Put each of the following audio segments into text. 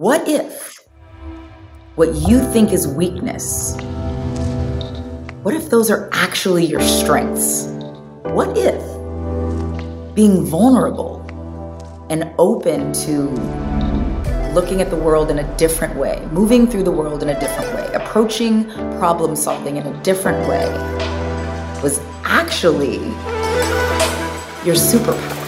What if what you think is weakness, what if those are actually your strengths? What if being vulnerable and open to looking at the world in a different way, moving through the world in a different way, approaching problem solving in a different way was actually your superpower?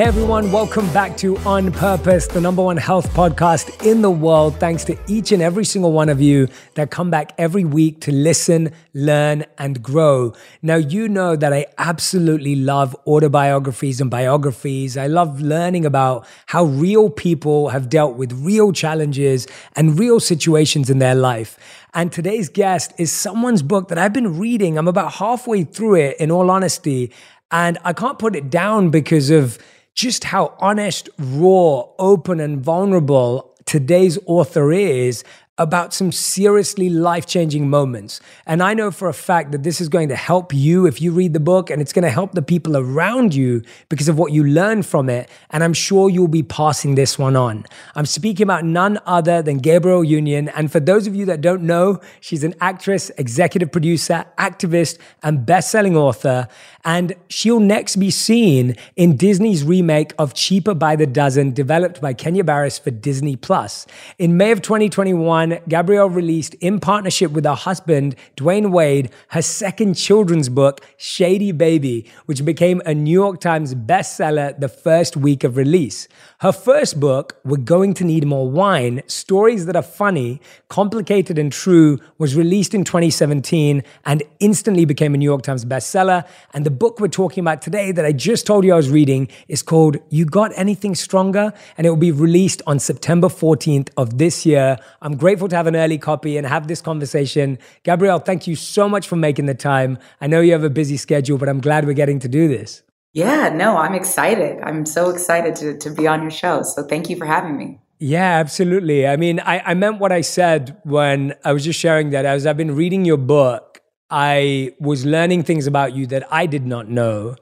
Hey everyone, welcome back to On Purpose, the number one health podcast in the world. Thanks to each and every single one of you that come back every week to listen, learn, and grow. Now, you know that I absolutely love autobiographies and biographies. I love learning about how real people have dealt with real challenges and real situations in their life. And today's guest is someone's book that I've been reading. I'm about halfway through it, in all honesty. And I can't put it down because of just how honest, raw, open, and vulnerable today's author is about some seriously life changing moments. And I know for a fact that this is going to help you if you read the book, and it's going to help the people around you because of what you learn from it. And I'm sure you'll be passing this one on. I'm speaking about none other than Gabrielle Union. And for those of you that don't know, she's an actress, executive producer, activist, and best selling author. And she'll next be seen in Disney's remake of Cheaper by the Dozen, developed by Kenya Barris for Disney Plus. In May of 2021, Gabrielle released, in partnership with her husband, Dwyane Wade, her second children's book, Shady Baby, which became a New York Times bestseller the first week of release. Her first book, We're Going to Need More Wine Stories That Are Funny, Complicated, and True, was released in 2017 and instantly became a New York Times bestseller. And the book we're talking about today that I just told you I was reading is called You Got Anything Stronger? And it will be released on September 14th of this year. I'm grateful to have an early copy and have this conversation. Gabrielle, thank you so much for making the time. I know you have a busy schedule, but I'm glad we're getting to do this. Yeah, no, I'm excited. I'm so excited to, to be on your show. So thank you for having me. Yeah, absolutely. I mean, I, I meant what I said when I was just sharing that. As I've been reading your book, I was learning things about you that I did not know.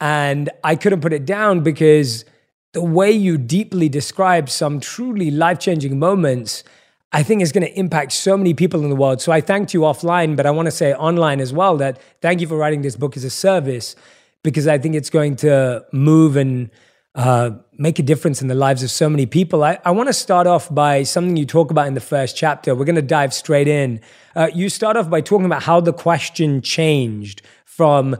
And I couldn't put it down because the way you deeply describe some truly life changing moments, I think is going to impact so many people in the world. So I thanked you offline, but I want to say online as well that thank you for writing this book as a service because I think it's going to move and uh, make a difference in the lives of so many people. I, I want to start off by something you talk about in the first chapter. We're going to dive straight in. Uh, you start off by talking about how the question changed from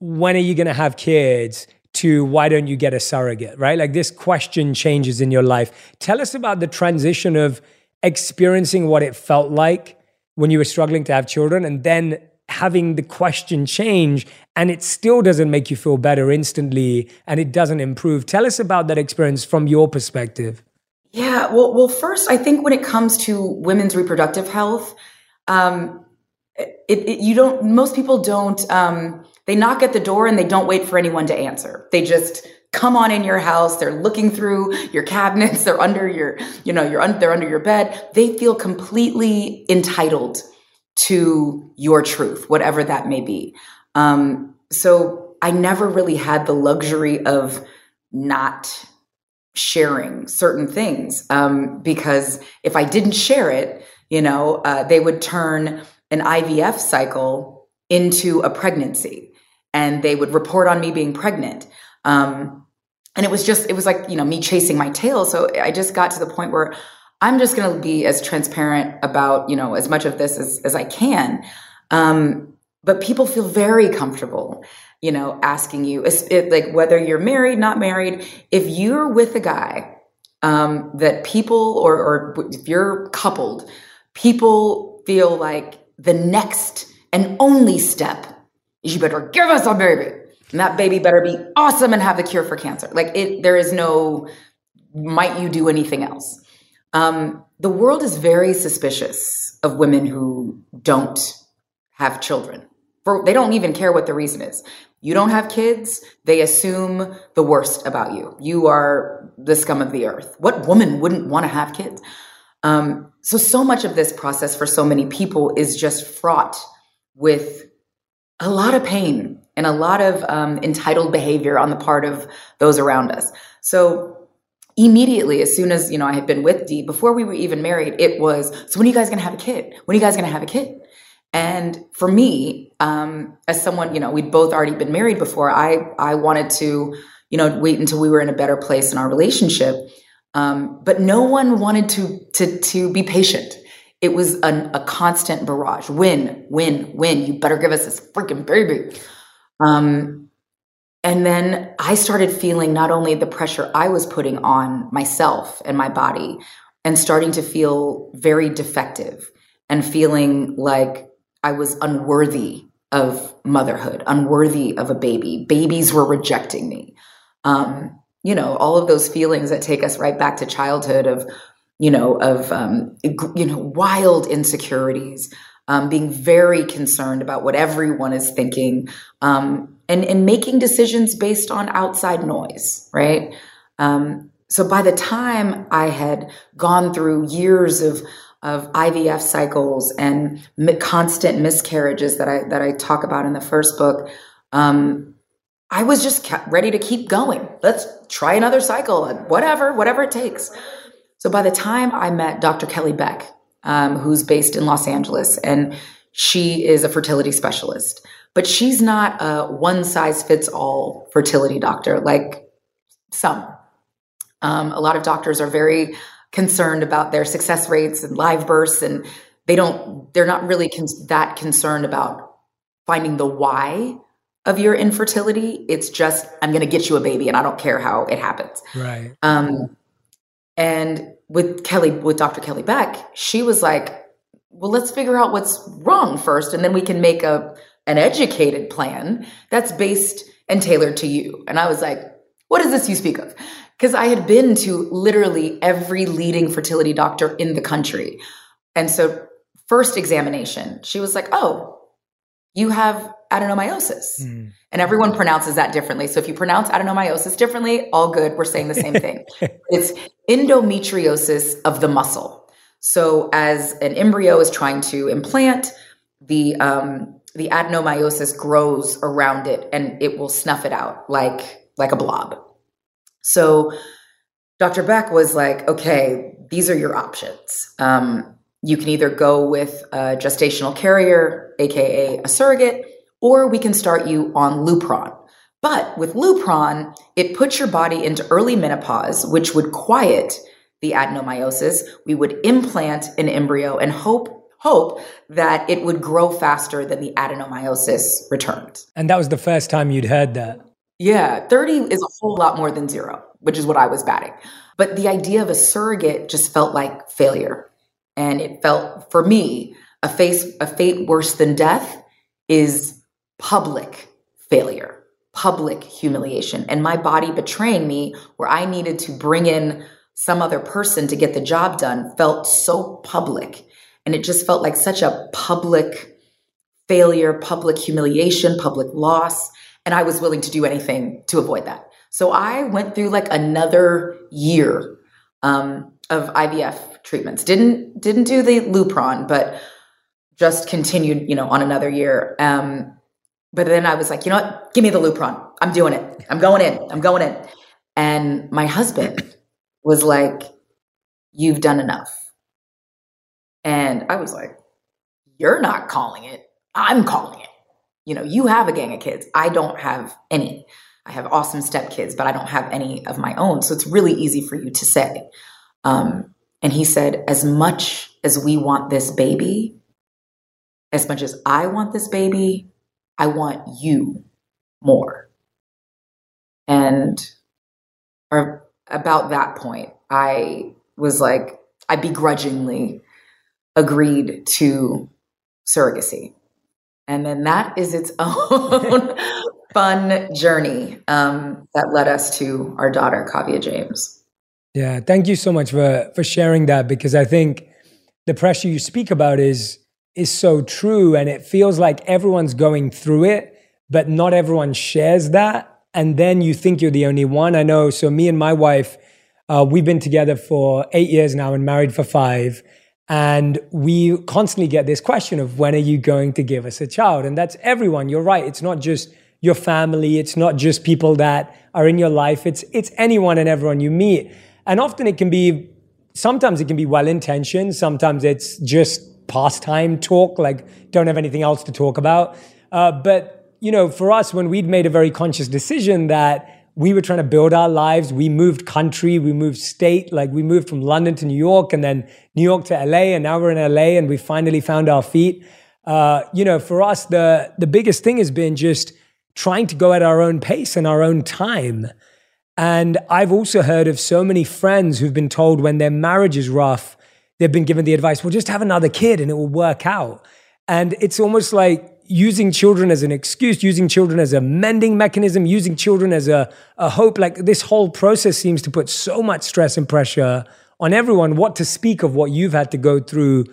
when are you going to have kids to why don't you get a surrogate, right? Like this question changes in your life. Tell us about the transition of experiencing what it felt like when you were struggling to have children and then having the question change and it still doesn't make you feel better instantly and it doesn't improve. Tell us about that experience from your perspective. Yeah, well, well, first, I think when it comes to women's reproductive health, um, it, it, you don't. Most people don't. Um, they knock at the door and they don't wait for anyone to answer. They just come on in your house. They're looking through your cabinets. They're under your, you know, you're un- they're under your bed. They feel completely entitled to your truth, whatever that may be. Um, so I never really had the luxury of not sharing certain things um, because if I didn't share it, you know, uh, they would turn an IVF cycle into a pregnancy and they would report on me being pregnant. Um, and it was just, it was like, you know, me chasing my tail. So I just got to the point where I'm just going to be as transparent about, you know, as much of this as, as I can. Um, but people feel very comfortable, you know, asking you, it, like whether you're married, not married, if you're with a guy um, that people, or, or if you're coupled, people feel like the next and only step is you better give us a baby. And that baby better be awesome and have the cure for cancer. Like it, there is no, might you do anything else? Um, the world is very suspicious of women who don't have children. For, they don't even care what the reason is. You don't have kids, they assume the worst about you. You are the scum of the earth. What woman wouldn't want to have kids? Um, so, so much of this process for so many people is just fraught with a lot of pain and a lot of um, entitled behavior on the part of those around us. So immediately, as soon as you know I had been with Dee, before we were even married, it was so when are you guys gonna have a kid? When are you guys gonna have a kid? And for me, um, as someone, you know, we'd both already been married before. I I wanted to, you know, wait until we were in a better place in our relationship. Um, but no one wanted to to to be patient. It was an, a constant barrage. Win, win, win. You better give us this freaking baby. Um, and then I started feeling not only the pressure I was putting on myself and my body, and starting to feel very defective and feeling like I was unworthy of motherhood, unworthy of a baby. Babies were rejecting me. Um, you know, all of those feelings that take us right back to childhood of, you know, of, um, you know, wild insecurities, um, being very concerned about what everyone is thinking, um, and, and making decisions based on outside noise, right? Um, so by the time I had gone through years of of IVF cycles and constant miscarriages that I that I talk about in the first book, um, I was just ready to keep going. Let's try another cycle, whatever, whatever it takes. So by the time I met Dr. Kelly Baek, um, who's based in Los Angeles, and she is a fertility specialist, but she's not a one size fits all fertility doctor like some. Um, a lot of doctors are very concerned about their success rates and live births, and they don't. They're not really con- that concerned about finding the why of your infertility. It's just I'm going to get you a baby, and I don't care how it happens. Right. Um, and with Kelly, with Dr. Kelly Baek, she was like, "Well, let's figure out what's wrong first, and then we can make a an educated plan that's based and tailored to you." And I was like, "What is this you speak of?" Because I had been to literally every leading fertility doctor in the country, and so first examination, she was like, "Oh, you have adenomyosis. Mm. And everyone pronounces that differently. So if you pronounce adenomyosis differently, all good. We're saying the same thing. it's endometriosis of the muscle. So as an embryo is trying to implant, the um, the adenomyosis grows around it and it will snuff it out like like a blob. So Dr. Baek was like, okay, these are your options. Um, you can either go with a gestational carrier, aka a surrogate, or we can start you on Lupron. But with Lupron, it puts your body into early menopause, which would quiet the adenomyosis. We would implant an embryo and hope hope that it would grow faster than the adenomyosis returned. And that was the first time you'd heard that. Yeah, 30 is a whole lot more than 0, which is what I was batting. But the idea of a surrogate just felt like failure. And it felt for me a face a fate worse than death is public failure, public humiliation, and my body betraying me where I needed to bring in some other person to get the job done felt so public. And it just felt like such a public failure, public humiliation, public loss. And I was willing to do anything to avoid that. So I went through like another year um, of IVF treatments. Didn't didn't do the Lupron, but just continued, you know, on another year. Um, but then I was like, you know what? Give me the Lupron. I'm doing it. I'm going in. I'm going in. And my husband was like, you've done enough. And I was like, you're not calling it. I'm calling it. You know, you have a gang of kids. I don't have any. I have awesome stepkids, but I don't have any of my own. So it's really easy for you to say. Um, and he said, as much as we want this baby, as much as I want this baby, I want you more. And or about that point, I was like, I begrudgingly agreed to surrogacy. And then that is its own fun journey um, that led us to our daughter, Kaavia James. Yeah, thank you so much for for sharing that because I think the pressure you speak about is is so true and it feels like everyone's going through it, but not everyone shares that. And then you think you're the only one. I know. So me and my wife, uh, we've been together for eight years now and married for five. And we constantly get this question of when are you going to give us a child? And that's everyone. You're right. It's not just your family. It's not just people that are in your life. It's, it's anyone and everyone you meet. And often it can be, sometimes it can be well intentioned. Sometimes it's just pastime talk, like don't have anything else to talk about. Uh, but, you know, for us, when we'd made a very conscious decision that we were trying to build our lives. We moved country, we moved state, like we moved from London to New York and then New York to LA, and now we're in LA and we finally found our feet. Uh, you know, for us, the the biggest thing has been just trying to go at our own pace and our own time. And I've also heard of so many friends who've been told when their marriage is rough, they've been given the advice, well, just have another kid and it will work out. And it's almost like using children as an excuse, using children as a mending mechanism, using children as a, a hope. Like this whole process seems to put so much stress and pressure on everyone. What to speak of what you've had to go through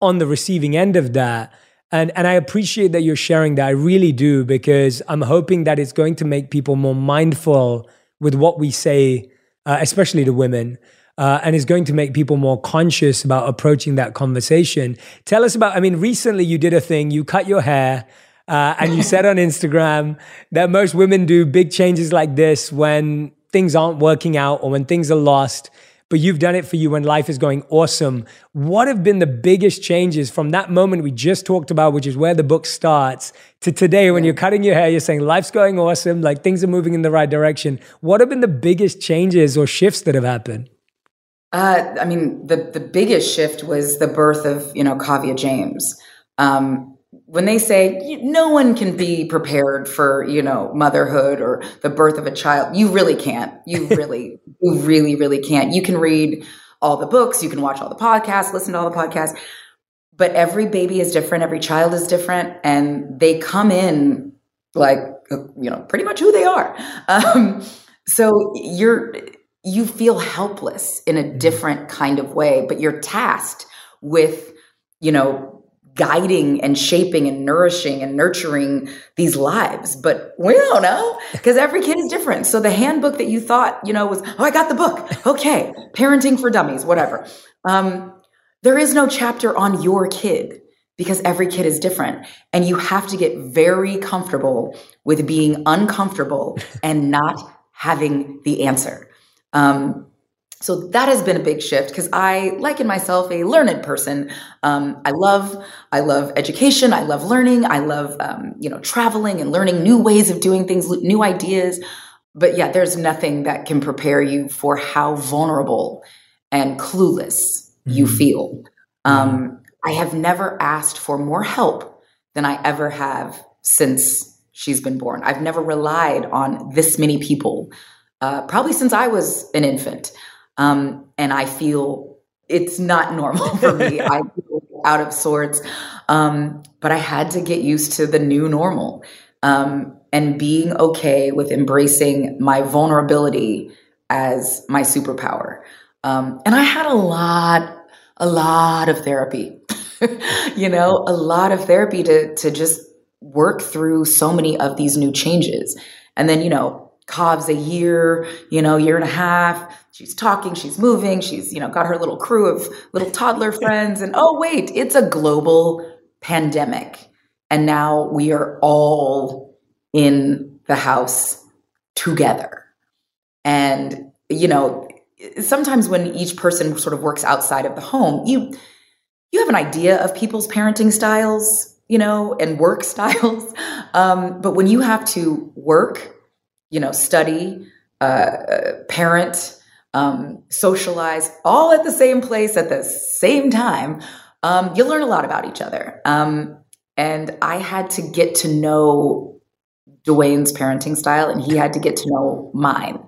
on the receiving end of that. And, and I appreciate that you're sharing that. I really do, because I'm hoping that it's going to make people more mindful with what we say, uh, especially to women uh, and is going to make people more conscious about approaching that conversation. Tell us about, I mean, recently you did a thing, you cut your hair. Uh, and you said on Instagram that most women do big changes like this when things aren't working out or when things are lost, but you've done it for you when life is going awesome. What have been the biggest changes from that moment we just talked about, which is where the book starts, to today when you're cutting your hair, you're saying life's going awesome, like things are moving in the right direction? What have been the biggest changes or shifts that have happened? Uh, I mean, the the biggest shift was the birth of you know Kaavia James. Um, when they say no one can be prepared for you know motherhood or the birth of a child, you really can't. You really, you really, really can't. You can read all the books, you can watch all the podcasts, listen to all the podcasts, but every baby is different. Every child is different, and they come in like you know pretty much who they are. Um, so you're you feel helpless in a mm-hmm. different kind of way, but you're tasked with, you know, guiding and shaping and nourishing and nurturing these lives. But we don't know because every kid is different. So the handbook that you thought, you know, was, oh, I got the book. Okay. Parenting for dummies, whatever. Um, there is no chapter on your kid because every kid is different. And you have to get very comfortable with being uncomfortable and not having the answer. Um, so that has been a big shift because I liken myself a learned person. Um, I love, I love education. I love learning. I love, um, you know, traveling and learning new ways of doing things, new ideas. But yeah, there's nothing that can prepare you for how vulnerable and clueless mm-hmm. you feel. Um, I have never asked for more help than I ever have since she's been born. I've never relied on this many people uh, probably since I was an infant. Um, and I feel it's not normal for me. I feel out of sorts. Um, but I had to get used to the new normal um, and being okay with embracing my vulnerability as my superpower. Um, and I had a lot, a lot of therapy, you know, a lot of therapy to, to just work through so many of these new changes. And then, you know, Kav's a year, you know, year and a half. She's talking, she's moving, she's, you know, got her little crew of little toddler friends. And oh, wait, it's a global pandemic. And now we are all in the house together. And, you know, sometimes when each person sort of works outside of the home, you you have an idea of people's parenting styles, you know, and work styles. Um, but when you have to work you know, study, uh, parent, um, socialize, all at the same place at the same time, um, you learn a lot about each other. Um, and I had to get to know Dwyane's parenting style, and he had to get to know mine.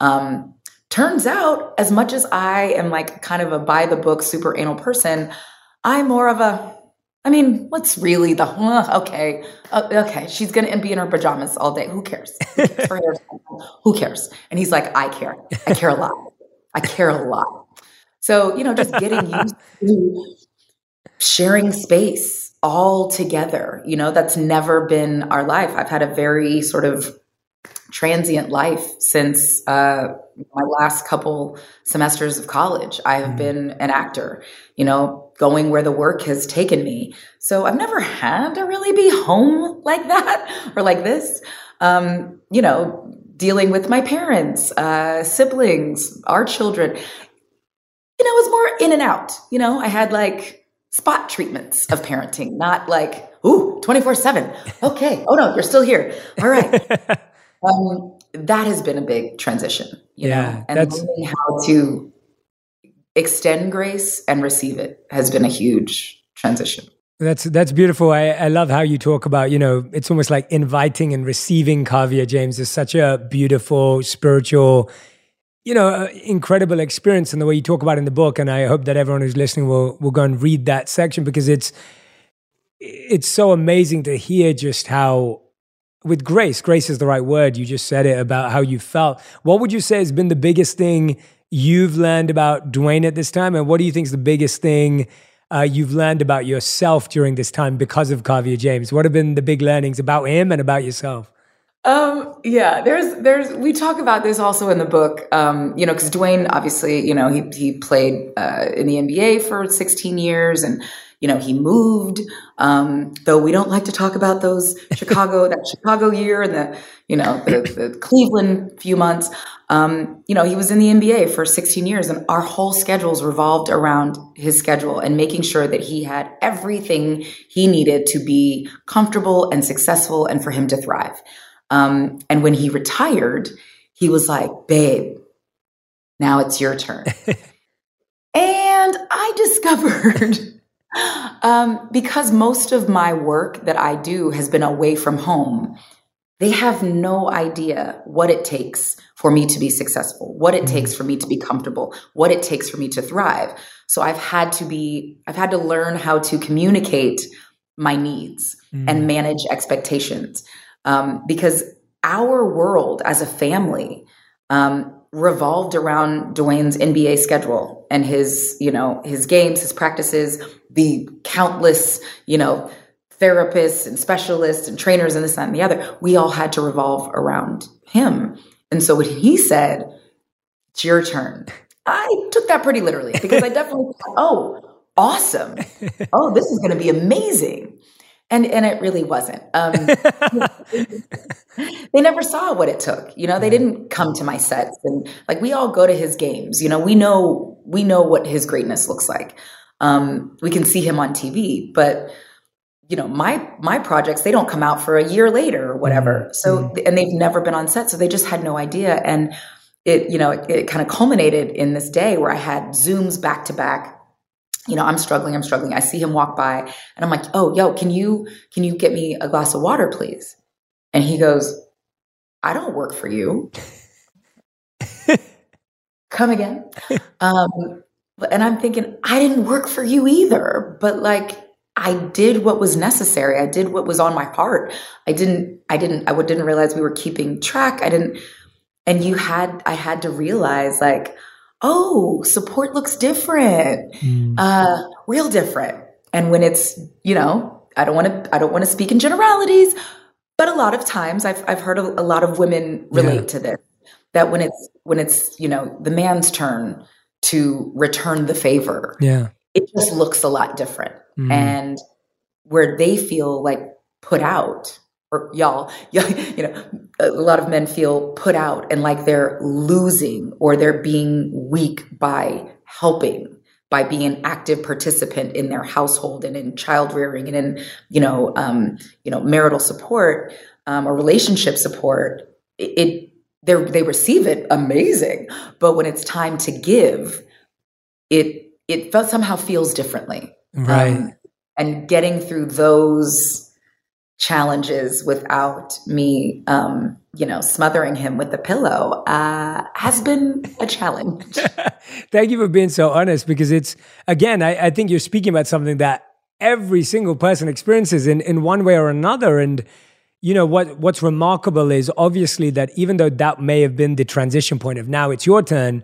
Um, turns out, as much as I am like kind of a by the book, super anal person, I'm more of a I mean, what's really the uh, okay? Uh, okay, she's gonna be in her pajamas all day. Who cares? Who cares? And he's like, I care. I care a lot. I care a lot. So you know, just getting used to sharing space all together. You know, that's never been our life. I've had a very sort of transient life since uh, my last couple semesters of college. I have mm. been an actor. You know, going where the work has taken me. So I've never had to really be home like that or like this. Um, you know, dealing with my parents, uh, siblings, our children. You know, it was more in and out. You know, I had like spot treatments of parenting, not like, ooh, 24 7. Okay. Oh no, you're still here. All right. um, that has been a big transition, you yeah, know, and learning how to extend grace and receive it has been a huge transition. That's that's beautiful. I, I love how you talk about, you know, it's almost like inviting and receiving Kaavia James is such a beautiful, spiritual, you know, uh, incredible experience in the way you talk about in the book. And I hope that everyone who's listening will will go and read that section because it's it's so amazing to hear just how with grace, grace is the right word. You just said it about how you felt. What would you say has been the biggest thing you've learned about Dwyane at this time? And what do you think is the biggest thing uh, you've learned about yourself during this time because of Kaavia James? What have been the big learnings about him and about yourself? Um, yeah, there's, there's, we talk about this also in the book, um, you know, cause Dwyane, obviously, you know, he, he played, uh, in the NBA for 16 years and, you know, he moved. Um, though we don't like to talk about those Chicago, that Chicago year and the, you know, the, the Cleveland few months. Um, you know, he was in the NBA for 16 years and our whole schedules revolved around his schedule and making sure that he had everything he needed to be comfortable and successful and for him to thrive. Um, and when he retired, he was like, babe, now it's your turn. and I discovered um, because most of my work that I do has been away from home, they have no idea what it takes for me to be successful, what it takes mm. for me to be comfortable, what it takes for me to thrive. So I've had to be, I've had to learn how to communicate my needs mm. and manage expectations. Um, because our world as a family um, revolved around Dwyane's NBA schedule and his, you know, his games, his practices, the countless, you know, therapists and specialists and trainers and this, that, and the other. We all had to revolve around him. And so when he said, it's your turn, I took that pretty literally because I definitely thought, oh, awesome. Oh, this is going to be amazing. And, and it really wasn't. Um, they never saw what it took. You know, they didn't come to my sets and like we all go to his games. You know, we know we know what his greatness looks like. Um, we can see him on TV, but you know my my projects they don't come out for a year later or whatever. Mm-hmm. so mm-hmm. and they've never been on set so they just had no idea. And it you know it, it kind of culminated in this day where i had zooms back to back. You know i'm struggling i'm struggling. I see him walk by and i'm like oh yo can you can you get me a glass of water please? And he goes i don't work for you. Come again. Um and i'm thinking i didn't work for you either. But like I did what was necessary. I did what was on my heart. I didn't, I didn't, I didn't realize we were keeping track. I didn't, and you had, I had to realize like, oh, support looks different, mm. uh, real different. And when it's, you know, I don't want to, I don't want to speak in generalities, but a lot of times I've, I've heard a, a lot of women relate yeah. to this, that when it's, when it's, you know, the man's turn to return the favor. Yeah it just looks a lot different. Mm. And where they feel like put out, or y'all, you know, a lot of men feel put out and like they're losing or they're being weak by helping by being an active participant in their household and in child rearing and in you know um, you know marital support um, or relationship support it, it they receive it amazing but when it's time to give it it felt, somehow feels differently. Right. Um, and getting through those challenges without me, um, you know, smothering him with the pillow uh, has been a challenge. Thank you for being so honest because it's, again, I, I think you're speaking about something that every single person experiences in, in one way or another. And, you know what what's remarkable is obviously that even though that may have been the transition point of now it's your turn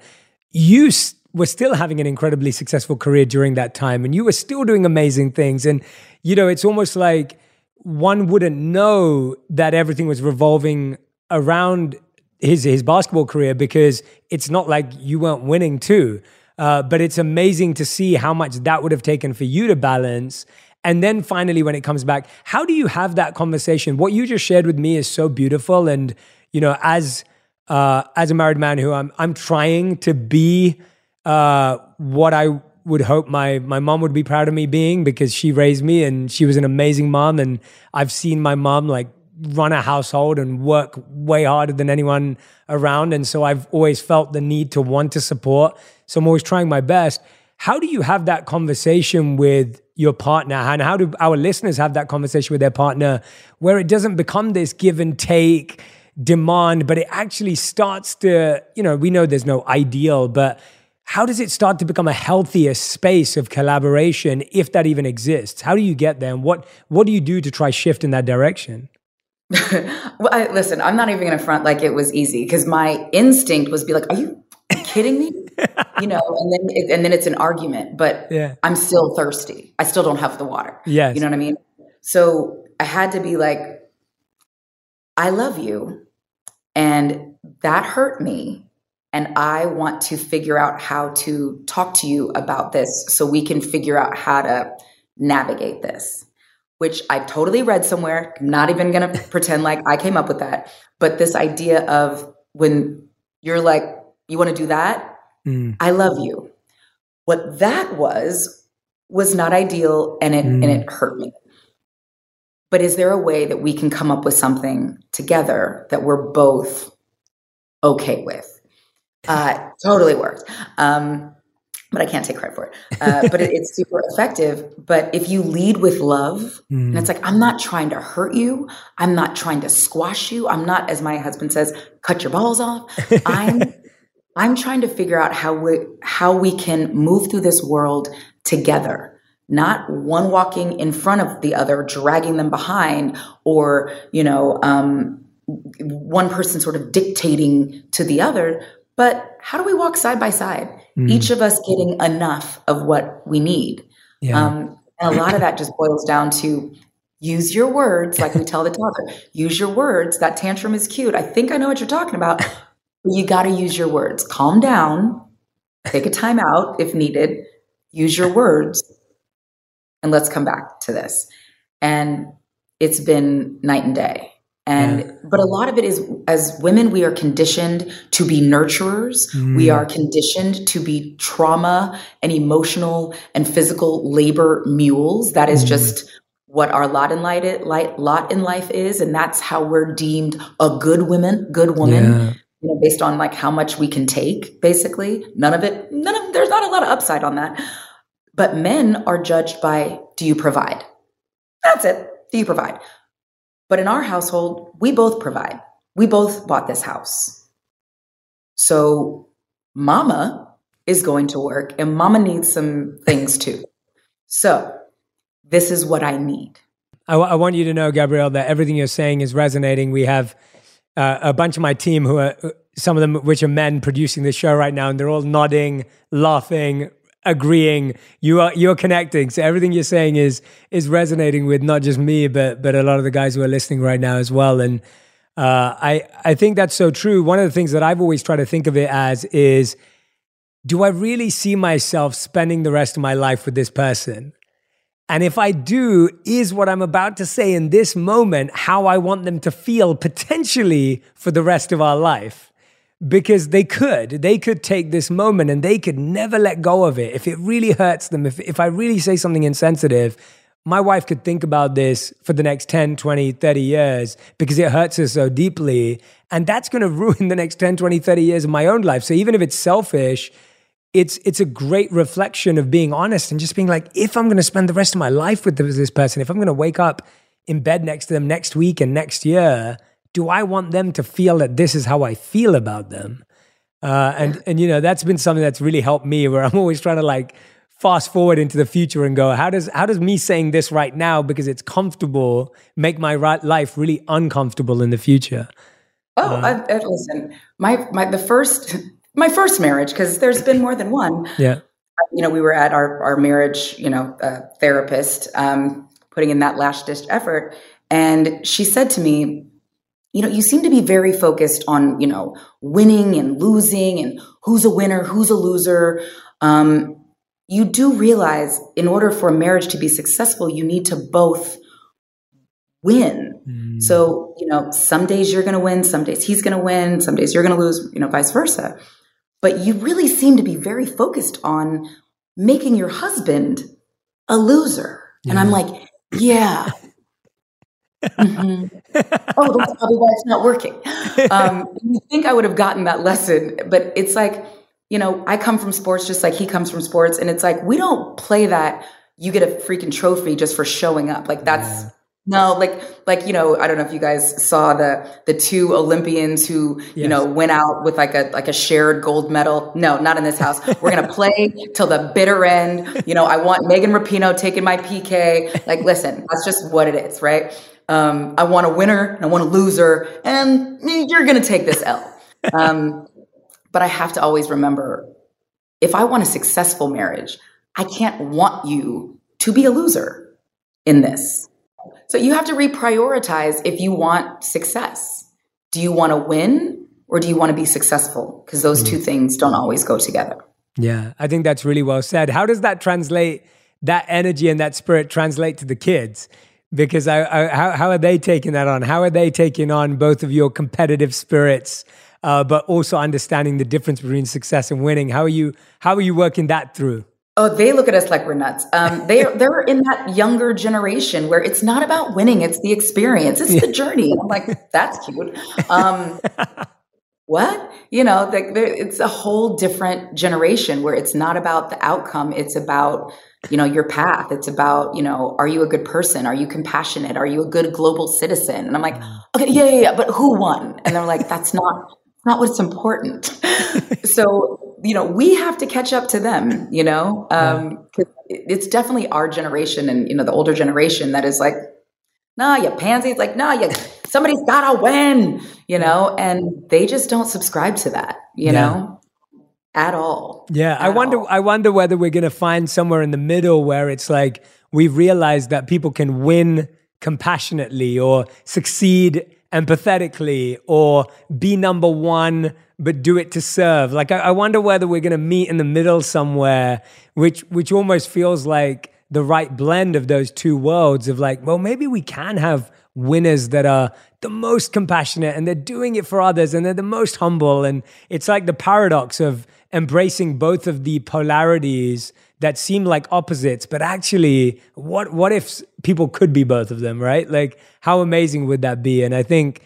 you were still having an incredibly successful career during that time and you were still doing amazing things and you know it's almost like one wouldn't know that everything was revolving around his his basketball career because it's not like you weren't winning too Uh, but it's amazing to see how much that would have taken for you to balance. And then finally, when it comes back, how do you have that conversation? What you just shared with me is so beautiful. And, you know, as, uh, as a married man who I'm, I'm trying to be uh, what I would hope my my mom would be proud of me being because she raised me and she was an amazing mom. And I've seen my mom like run a household and work way harder than anyone around. And so I've always felt the need to want to support. So I'm always trying my best. How do you have that conversation with your partner? And how do our listeners have that conversation with their partner where it doesn't become this give and take demand but it actually starts to you know we know there's no ideal but how does it start to become a healthier space of collaboration if that even exists? How do you get there and what what do you do to try shift in that direction? Well I, listen i'm not even going to front like it was easy because my instinct was be like are you kidding me? You know and then it, and then it's an argument but yeah. i'm still thirsty. I still don't have the water. Yes. You know what i mean? So i had to be like i love you and that hurt me and I want to figure out how to talk to you about this so we can figure out how to navigate this, which I totally read somewhere. I'm Not even going to pretend like I came up with that. But this idea of when you're like, you want to do that? Mm. I love you. What that was, was not ideal and it, mm. and it hurt me. But is there a way that we can come up with something together that we're both okay with? Uh, totally worked. Um, but I can't take credit for it. Uh, but it, it's super effective. But if you lead with love, mm. and it's like, I'm not trying to hurt you. I'm not trying to squash you. I'm not, as my husband says, cut your balls off. I'm, I'm trying to figure out how we, how we can move through this world together, not one walking in front of the other, dragging them behind, or, you know, um, one person sort of dictating to the other, but how do we walk side by side? Mm. Each of us getting enough of what we need. Yeah. Um, and a lot of that just boils down to use your words, like we tell the toddler, use your words. That tantrum is cute. I think I know what you're talking about. you got to use your words. Calm down, take a time out if needed, use your words, and let's come back to this. And it's been night and day. And, yeah. but a lot of it is as women, we are conditioned to be nurturers. Mm. We are conditioned to be trauma and emotional and physical labor mules. That is mm. just what our lot in life, lot in life is. And that's how we're deemed a good woman, good woman. Yeah. You know, based on like how much we can take, basically. None of it, none of, there's not a lot of upside on that. But men are judged by, do you provide? That's it. Do you provide? But in our household, we both provide. We both bought this house. So mama is going to work and mama needs some things too. So this is what I need. I, w- I want you to know, Gabrielle, that everything you're saying is resonating. We have uh, a bunch of my team who are, uh, some of them which are men producing the show right now, and they're all nodding, laughing, agreeing you are you're connecting so everything you're saying is is resonating with not just me but but a lot of the guys who are listening right now as well and uh, I I think that's so true. One of the things that I've always tried to think of it as is, do I really see myself spending the rest of my life with this person? And if I do, is what I'm about to say in this moment how I want them to feel potentially for the rest of our life? Because they could they could take this moment and they could never let go of it. If it really hurts them if, if i really say something insensitive my wife could think about this for the next 10 20 30 years because it hurts her so deeply. And that's going to ruin the next 10 20 30 years of my own life. So even if it's selfish it's it's a great reflection of being honest and just being like if i'm going to spend the rest of my life with this person if i'm going to wake up in bed next to them next week and next year do I want them to feel that this is how I feel about them? Uh, and and you know that's been something that's really helped me where I'm always trying to like fast forward into the future and go how does how does me saying this right now because it's comfortable make my right life really uncomfortable in the future? Oh uh, I, I, listen my my the first my first marriage because there's been more than one. Yeah. You know we were at our our marriage you know uh, therapist um, putting in that last ditch effort and she said to me you know, you seem to be very focused on, you know, winning and losing and who's a winner, who's a loser. um, you do realize in order for a marriage to be successful, you need to both win. Mm. So, you know, some days you're going to win, some days he's going to win, some days you're going to lose, you know, vice versa. But you really seem to be very focused on making your husband a loser. Yeah. And I'm like, yeah. Mm-hmm. oh, that's probably why it's not working. Um, you think I would have gotten that lesson, but it's like, you know, I come from sports just like he comes from sports. And it's like, we don't play that you get a freaking trophy just for showing up. Like that's yeah. No, like like, you know, I don't know if you guys saw the the two Olympians who, yes. you know, went out with like a like a shared gold medal. No, not in this house. We're gonna play till the bitter end. You know, I want Megan Rapinoe taking my PK. Like, listen, that's just what it is, right? Um, I want a winner and I want a loser, and you're gonna take this L. Um, but I have to always remember if I want a successful marriage, I can't want you to be a loser in this. So you have to reprioritize if you want success. Do you want to win or do you want to be successful? Because those mm. two things don't always go together. Yeah, I think that's really well said. How does that translate, that energy and that spirit translate to the kids? Because I, I, how, how are they taking that on? How are they taking on both of your competitive spirits uh, but also understanding the difference between success and winning. How are you? How are you working that through? Oh, they look at us like we're nuts. Um, they they're in that younger generation where it's not about winning; it's the experience, it's the journey. I'm like, that's cute. Um, what you know? The, it's a whole different generation where it's not about the outcome; it's about you know your path. It's about you know, are you a good person? Are you compassionate? Are you a good global citizen? And I'm like, mm. okay, yeah, yeah, yeah. But who won? And they're like, that's not not what's important. so, you know, we have to catch up to them, you know, um, it's definitely our generation and, you know, the older generation that is like, nah, you pansy. It's like, nah, you, somebody's got to win, you know, and they just don't subscribe to that, you yeah. know, at all. Yeah. At I wonder, all. I wonder whether we're going to find somewhere in the middle where it's like, we've realized that people can win compassionately or succeed empathetically or be number one but do it to serve. Like i, I wonder whether we're going to meet in the middle somewhere which which almost feels like the right blend of those two worlds of like well maybe we can have winners that are the most compassionate and they're doing it for others and they're the most humble. And it's like the paradox of embracing both of the polarities that seem like opposites, but actually, what what if people could be both of them, right? Like, how amazing would that be? And I think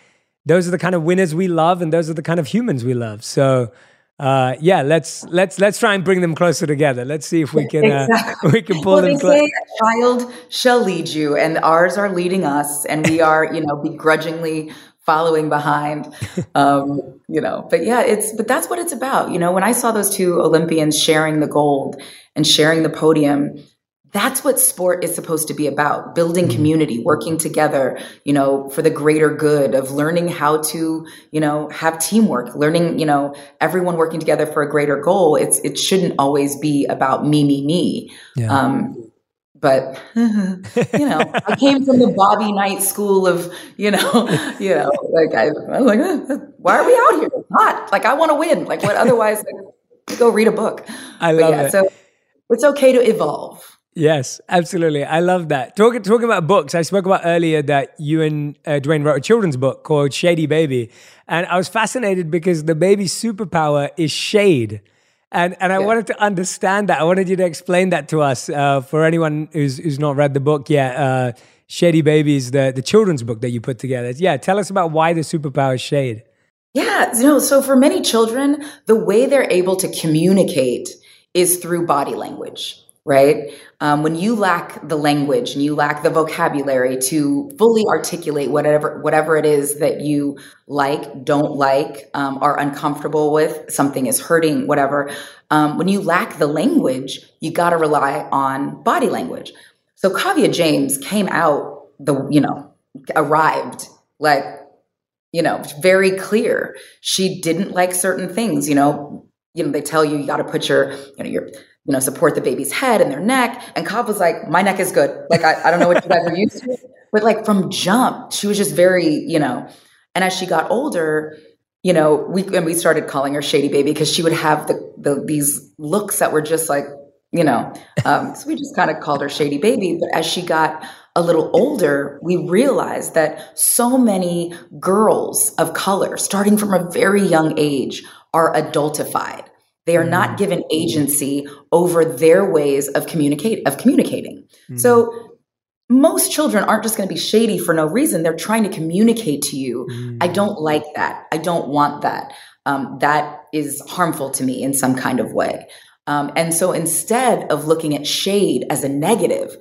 those are the kind of winners we love, and those are the kind of humans we love. So, uh, yeah, let's let's let's try and bring them closer together. Let's see if we can uh, we can pull well, them. They say a child shall lead you, and ours are leading us, and we are, you know, begrudgingly following behind um, you know but yeah it's but that's what it's about you know when i saw those two olympians sharing the gold and sharing the podium that's what sport is supposed to be about building mm-hmm. community working together you know for the greater good of learning how to you know have teamwork learning you know everyone working together for a greater goal it's it shouldn't always be about me me me yeah. um, but you know, I came from the Bobby Knight school of, you know, you know, like I, I was like, eh, why are we out here? It's hot. like I want to win. Like what? Otherwise, like, go read a book. I love yeah, it. So it's okay to evolve. Yes, absolutely. I love that. Talking talking about books, I spoke about earlier that you and uh, Dwyane wrote a children's book called Shady Baby, and I was fascinated because the baby's superpower is shade. And and I yeah. wanted to understand that. I wanted you to explain that to us uh, for anyone who's who's not read the book yet. Uh, Shady Babies, the the children's book that you put together. Yeah, tell us about why the superpower is shade. Yeah, you know, so for many children, the way they're able to communicate is through body language right? Um, when you lack the language and you lack the vocabulary to fully articulate whatever whatever it is that you like, don't like, um, are uncomfortable with, something is hurting, whatever. Um, when you lack the language, you got to rely on body language. So Kaavia James came out the you know arrived like you know very clear. She didn't like certain things. You know, you know they tell you you got to put your you know your you know, support the baby's head and their neck. And Kav was like, my neck is good. Like, I, I don't know what you guys are used to. But like from jump, she was just very, you know, and as she got older, you know, we and we started calling her Shady Baby because she would have the, the these looks that were just like, you know, um, so we just kind of called her Shady Baby. But as she got a little older, we realized that so many girls of color, starting from a very young age, are adultified. They are not mm. given agency over their ways of communicate of communicating. Mm. So most children aren't just going to be shady for no reason. They're trying to communicate to you. Mm. I don't like that. I don't want that. Um, that is harmful to me in some kind of way. Um, and so instead of looking at shade as a negative,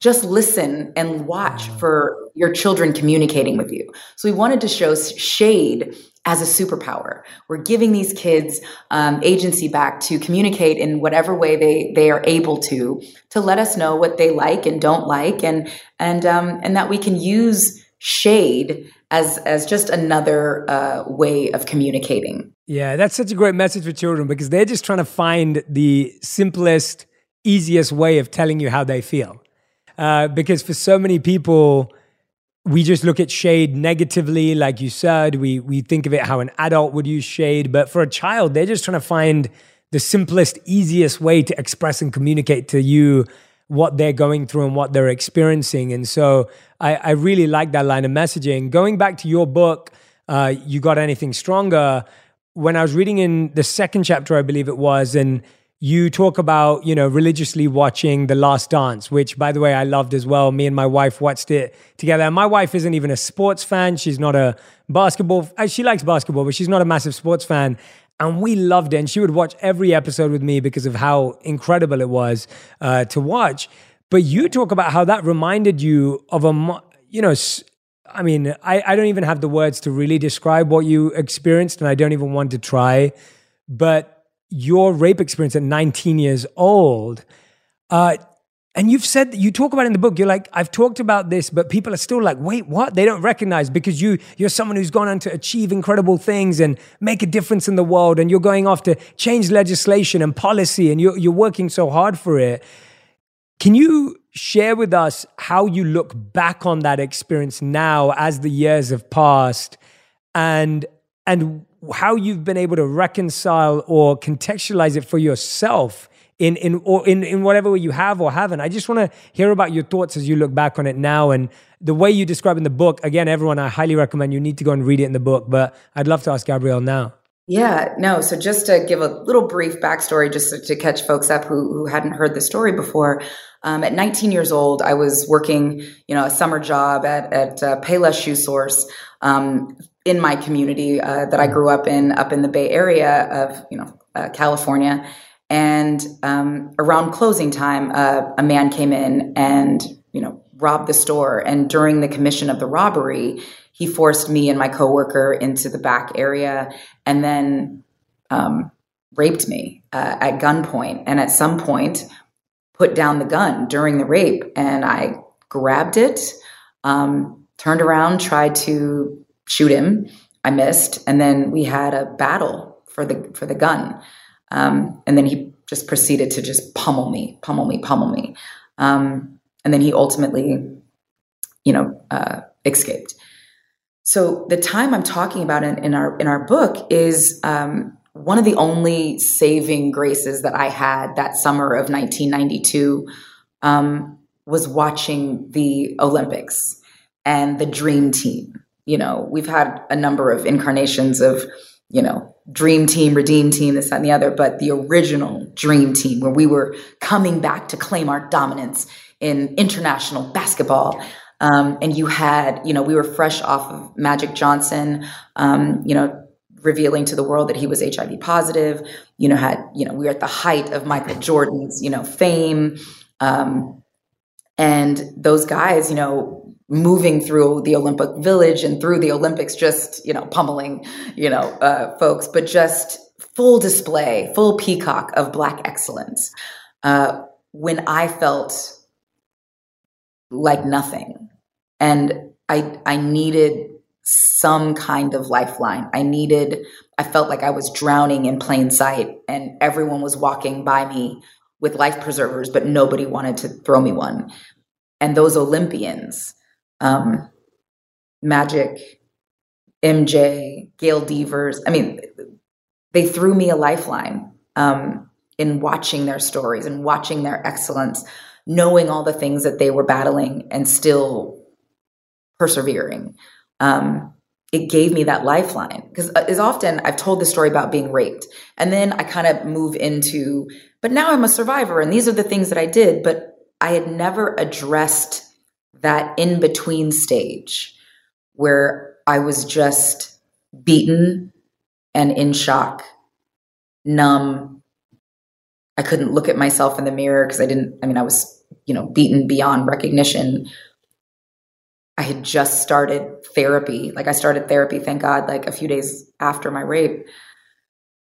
just listen and watch mm. for your children communicating with you. So we wanted to show shade as a superpower. We're giving these kids um, agency back to communicate in whatever way they they are able to to let us know what they like and don't like, and and um, and that we can use shade as as just another uh, way of communicating. Yeah, that's such a great message for children because they're just trying to find the simplest, easiest way of telling you how they feel. Uh, because for so many people we just look at shade negatively, like you said. We we think of it how an adult would use shade, but for a child, they're just trying to find the simplest, easiest way to express and communicate to you what they're going through and what they're experiencing. And so I, I really like that line of messaging. Going back to your book, uh, You Got Anything Stronger, when I was reading in the second chapter, I believe it was, and you talk about, you know, religiously watching The Last Dance, which by the way, I loved as well. Me and my wife watched it together. And my wife isn't even a sports fan. She's not a basketball, uh, she likes basketball, but she's not a massive sports fan. And we loved it. And she would watch every episode with me because of how incredible it was uh, to watch. But you talk about how that reminded you of a, you know, I mean, I, I don't even have the words to really describe what you experienced, and I don't even want to try. But your rape experience at 19 years old. Uh, and you've said you talk about in the book, you're like, I've talked about this, but people are still like, wait, what? They don't recognize because you you're someone who's gone on to achieve incredible things and make a difference in the world, and you're going off to change legislation and policy, and you're you're working so hard for it. Can you share with us how you look back on that experience now as the years have passed and and how you've been able to reconcile or contextualize it for yourself in in or in, in whatever way you have or haven't. I just want to hear about your thoughts as you look back on it now and the way you describe in the book. Again, everyone, I highly recommend you need to go and read it in the book. But I'd love to ask Gabrielle now. Yeah, no. So just to give a little brief backstory, just to, to catch folks up who who hadn't heard the story before. Um, at 19 years old, I was working, you know, a summer job at at uh, Payless Shoe Source. Um, in my community uh, that I grew up in, up in the Bay Area of you know uh, California. And um, around closing time, uh, a man came in and you know robbed the store. And during the commission of the robbery, he forced me and my coworker into the back area, and then um, raped me uh, at gunpoint. And at some point, put down the gun during the rape, and I grabbed it. Um, turned around, tried to shoot him. I missed, and then we had a battle for the for the gun. Um, and then he just proceeded to just pummel me, pummel me, pummel me. Um, and then he ultimately, you know, uh, escaped. So the time I'm talking about in, in our in our book is um, one of the only saving graces that I had that summer of 1992 um, was watching the Olympics and the Dream Team you know, we've had a number of incarnations of, you know, dream team, redeem team, this, that, and the other, but the original dream team where we were coming back to claim our dominance in international basketball. Um, and you had, you know, we were fresh off of Magic Johnson, um, you know, revealing to the world that he was HIV positive. You know, had, you know, we were at the height of Michael Jordan's, you know, fame. Um, and those guys, you know, moving through the Olympic Village and through the Olympics, just you know pummeling you know uh, folks, but just full display, full peacock of black excellence. Uh, when I felt like nothing, and I I needed some kind of lifeline. I needed. I felt like I was drowning in plain sight, and everyone was walking by me with life preservers, but nobody wanted to throw me one. And those Olympians um, Magic, MJ, Gail Devers. I mean, they threw me a lifeline um, in watching their stories and watching their excellence, knowing all the things that they were battling and still persevering. Um, it gave me that lifeline because uh, as often I've told the story about being raped, and then I kind of move into, but now I'm a survivor, and these are the things that I did, but I had never addressed that in between stage where I was just beaten and in shock, numb. I couldn't look at myself in the mirror because I didn't, I mean, I was, you know, beaten beyond recognition. I had just started therapy. Like I started therapy, thank God, like a few days after my rape.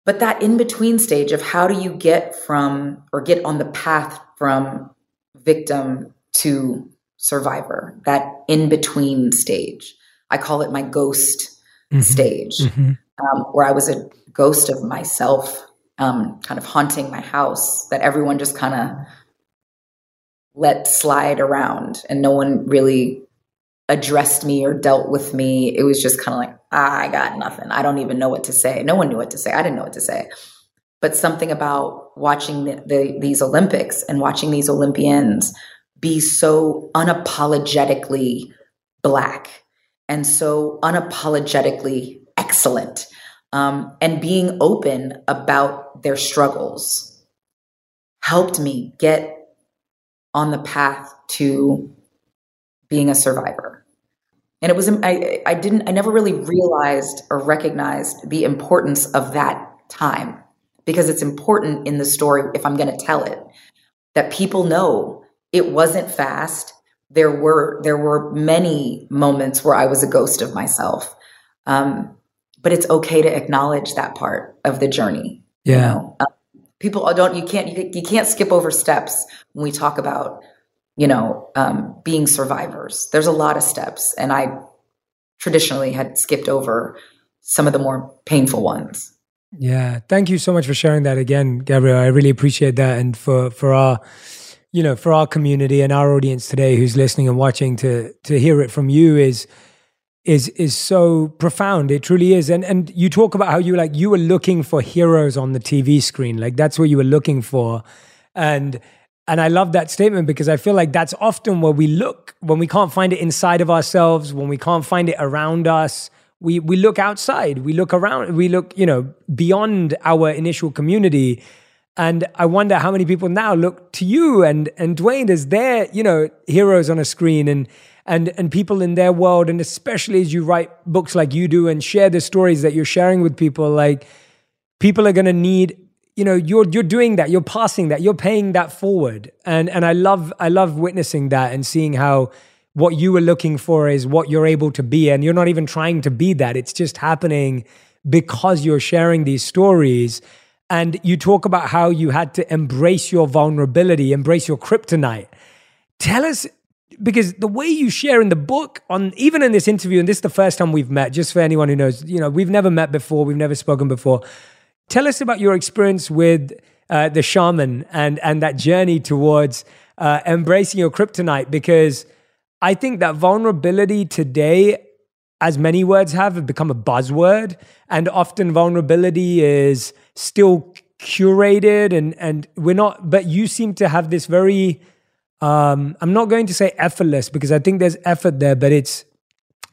But that in between stage of how do you get from or get on the path from victim to survivor, that in between stage. I call it my ghost mm-hmm. stage, mm-hmm. Um, where I was a ghost of myself, um, kind of haunting my house that everyone just kind of let slide around and no one really addressed me or dealt with me. It was just kind of like, ah, I got nothing. I don't even know what to say. No one knew what to say. I didn't know what to say. But something about watching the, the, these Olympics and watching these Olympians be so unapologetically black and so unapologetically excellent um, and being open about their struggles helped me get on the path to being a survivor. And it was I, I didn't i never really realized or recognized the importance of that time because it's important in the story if i'm going to tell it that people know it wasn't fast. There were there were many moments where I was a ghost of myself. Um, but it's okay to acknowledge that part of the journey. Yeah. You know? um, people don't you can't you, you, can't skip over steps when we talk about you know um, being survivors. There's a lot of steps, and I traditionally had skipped over some of the more painful ones. Yeah, thank you so much for sharing that again, Gabrielle. I really appreciate that, and for for our you know, for our community and our audience today who's listening and watching to to hear it from you is is is so profound. It truly is. And and you talk about how you like you were looking for heroes on the TV screen. Like that's what you were looking for. And and I love that statement because I feel like that's often where we look when we can't find it inside of ourselves, when we can't find it around us. We we look outside, we look around, we look, you know, beyond our initial community and I wonder how many people now look to you and and Dwyane as their, you know, heroes on a screen and and and people in their world. And especially as you write books like you do and share the stories that you're sharing with people, like people are gonna need, you know, you're you're doing that, you're passing that, you're paying that forward. And and I love I love witnessing that and seeing how what you were looking for is what you're able to be. And you're not even trying to be that. It's just happening because you're sharing these stories and you talk about how you had to embrace your vulnerability, embrace your kryptonite. Tell us because the way you share in the book on even in this interview and this is the first time we've met just for anyone who knows you know we've never met before we've never spoken before tell us about your experience with uh, the shaman and and that journey towards uh, embracing your kryptonite because i think that vulnerability today as many words have, have become a buzzword. And often vulnerability is still curated and, and we're not, but you seem to have this very, um, I'm not going to say effortless because I think there's effort there, but it's,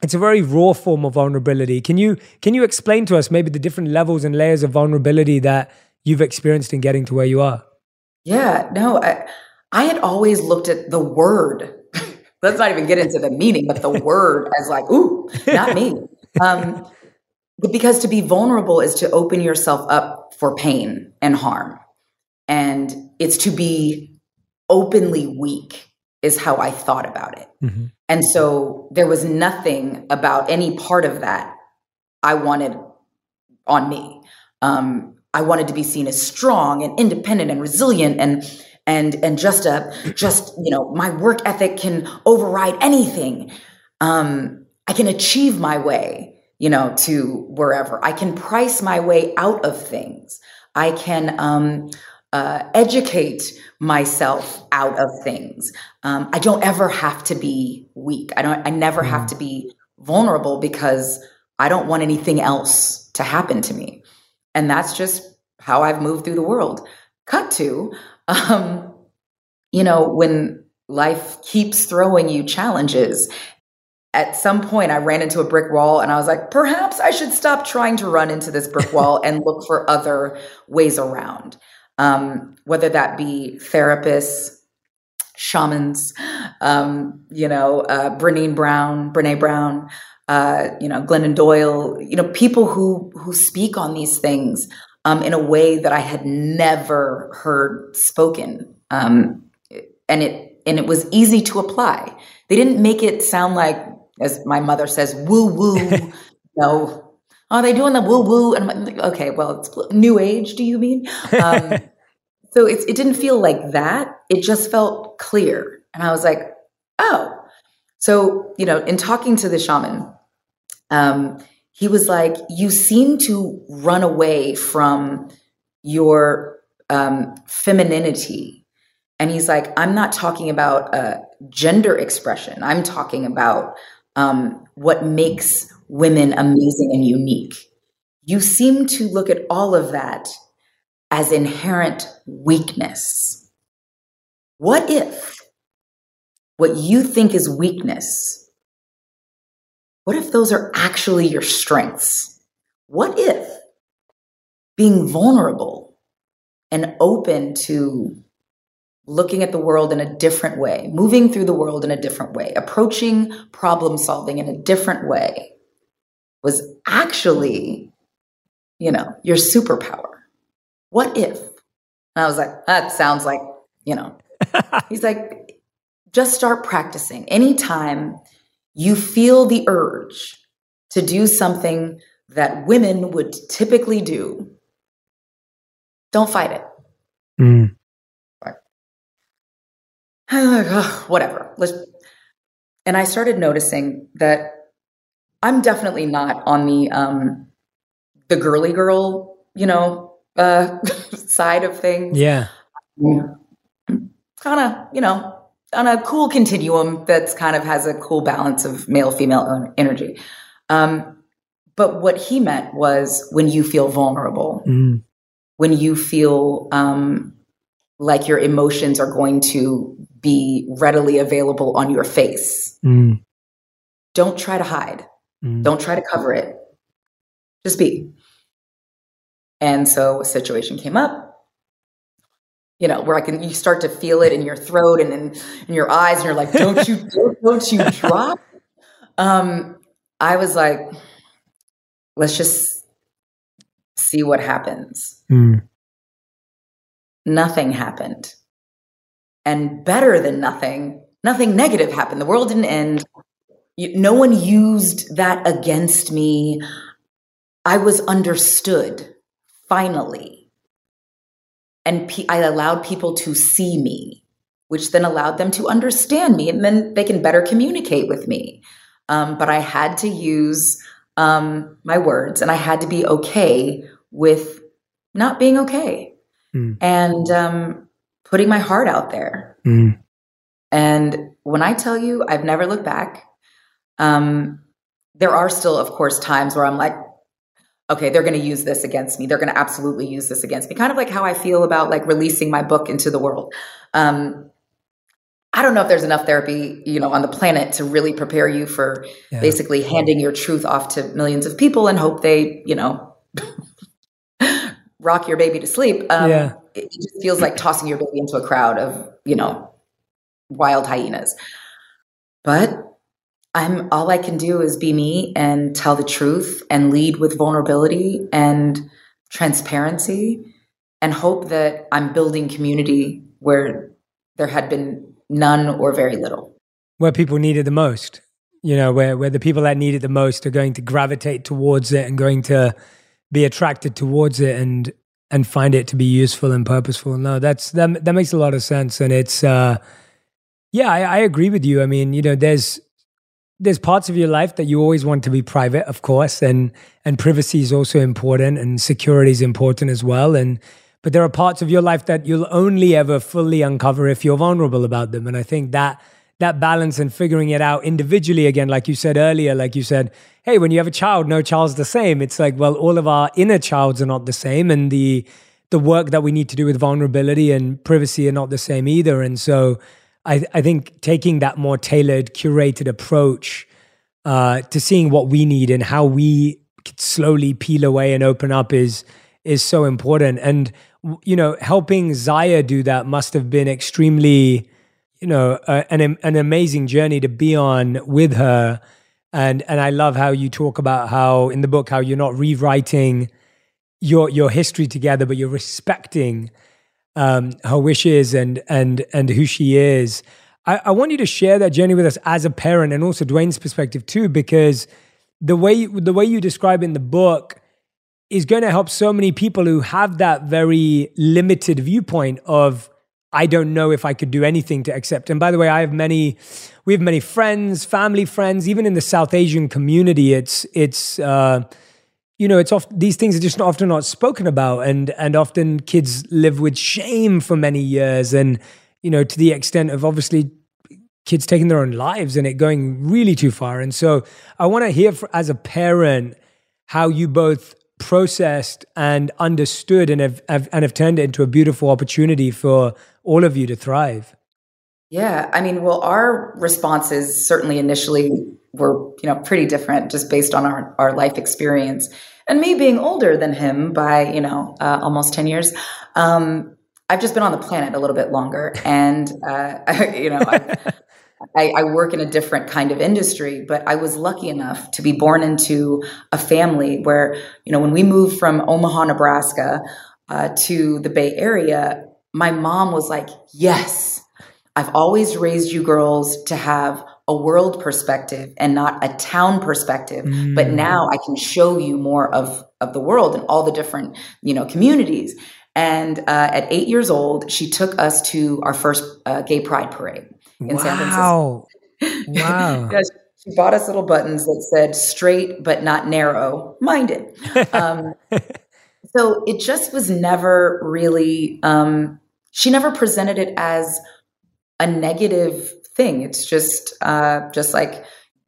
it's a very raw form of vulnerability. Can you, can you explain to us maybe the different levels and layers of vulnerability that you've experienced in getting to where you are? Yeah, no, I, I had always looked at the word let's not even get into the meaning, but the word as like, ooh, not me. Um, because to be vulnerable is to open yourself up for pain and harm. And it's to be openly weak, is how I thought about it. Mm-hmm. And so there was nothing about any part of that I wanted on me. Um, I wanted to be seen as strong and independent and resilient and and and just a just you know my work ethic can override anything um i can achieve my way you know to wherever i can price my way out of things i can um uh, educate myself out of things um, i don't ever have to be weak i don't i never have mm. to be vulnerable because I don't want anything else to happen to me. And that's just how I've moved through the world. Cut to, um, you know, when life keeps throwing you challenges. At some point, I ran into a brick wall and I was like, perhaps I should stop trying to run into this brick wall and look for other ways around. Um, whether that be therapists, shamans, um, you know, uh, Brené Brown, Brene Brown, uh, you know, Glennon Doyle, you know, people who who speak on these things um, in a way that I had never heard spoken, um, and it and it was easy to apply. They didn't make it sound like, as my mother says, woo woo. no, are they doing the woo woo? And I'm like, okay, well, it's new age. Do you mean? Um, so it, it didn't feel like that. It just felt clear, and I was like, oh. So you know, in talking to the shaman, um, he was like, You seem to run away from your um, femininity. And he's like, I'm not talking about a gender expression, I'm talking about um, what makes women amazing and unique. You seem to look at all of that as inherent weakness. What if what you think is weakness what if those are actually your strengths? What if being vulnerable and open to looking at the world in a different way, moving through the world in a different way, approaching problem solving in a different way was actually, you know, your superpower? What if? And I was like, that sounds like, you know, he's like, just start practicing. Anytime you feel the urge to do something that women would typically do, don't fight it. Mm. Whatever. Let's, and I started noticing that I'm definitely not on the um, the girly girl, you know, uh, side of things. Yeah. Kind of, you know, on a cool continuum that's kind of has a cool balance of male female energy. Um, but what he meant was when you feel vulnerable, mm. when you feel um, like your emotions are going to be readily available on your face. Mm. Don't try to hide. Mm. Don't try to cover it. Just be. And so a situation came up you know, where I can you start to feel it in your throat and in, in your eyes, and you're like, don't you don't, don't you drop. Um, I was like, let's just see what happens. Mm. Nothing happened. And better than nothing, nothing negative happened. The world didn't end. No one used that against me. I was understood finally and I allowed people to see me, which then allowed them to understand me, and then they can better communicate with me. Um, but I had to use um, my words, and I had to be okay with not being okay, mm. and um, putting my heart out there. Mm. And when I tell you, I've never looked back. Um, there are still, of course, times where I'm like, okay, they're going to use this against me. They're going to absolutely use this against me. Kind of like how I feel about like releasing my book into the world. Um, I don't know if there's enough therapy, you know, on the planet to really prepare you for yeah. basically handing your truth off to millions of people and hope they, you know, rock your baby to sleep. Um, yeah. It just feels like tossing your baby into a crowd of, you know, wild hyenas. But I'm all I can do is be me and tell the truth and lead with vulnerability and transparency and hope that I'm building community where there had been none or very little. Where people needed the most, you know, where, where the people that need it the most are going to gravitate towards it and going to be attracted towards it and and find it to be useful and purposeful. No, that's that that makes a lot of sense. And it's uh yeah, I, I agree with you. I mean, you know, there's there's parts of your life that you always want to be private, of course, and and privacy is also important, and security is important as well. And but there are parts of your life that you'll only ever fully uncover if you're vulnerable about them. And I think that that balance and figuring it out individually again, like you said earlier, like you said, hey, when you have a child, no child's the same. It's like, well, all of our inner childs are not the same. And the the work that we need to do with vulnerability and privacy are not the same either. And so I, I think taking that more tailored, curated approach uh, to seeing what we need and how we slowly peel away and open up is is so important. And you know, helping Zaya do that must have been extremely, you know, uh, an an amazing journey to be on with her. And and I love how you talk about how in the book how you're not rewriting your your history together, but you're respecting um, her wishes and and and who she is. I, I, want you to share that journey with us as a parent and also Dwyane's perspective too, because the way the way you describe in the book is going to help so many people who have that very limited viewpoint of I don't know if I could do anything to accept. And by the way, I have many, we have many friends, family friends, even in the South Asian community. It's it's uh, you know, it's these things are just often not spoken about, and and often kids live with shame for many years, and you know, to the extent of obviously kids taking their own lives and it going really too far. And so, I want to hear for, as a parent how you both processed and understood and have, have and have turned it into a beautiful opportunity for all of you to thrive. Yeah, I mean, well, our responses certainly initially were, you know, pretty different just based on our, our life experience. And me being older than him by, you know, uh, almost 10 years, um, I've just been on the planet a little bit longer. And, uh, you know, I, I, work in a different kind of industry, but I was lucky enough to be born into a family where, you know, when we moved from Omaha, Nebraska uh, to the Bay Area, my mom was like, yes, I've always raised you girls to have a world perspective and not a town perspective. Mm. But now I can show you more of, of the world and all the different, you know, communities. And uh, at eight years old, she took us to our first uh, gay pride parade in wow. San Francisco. Wow. yes, she bought us little buttons that said straight but not narrow minded. Um, so it just was never really, um, she never presented it as a negative thing. It's just uh, just like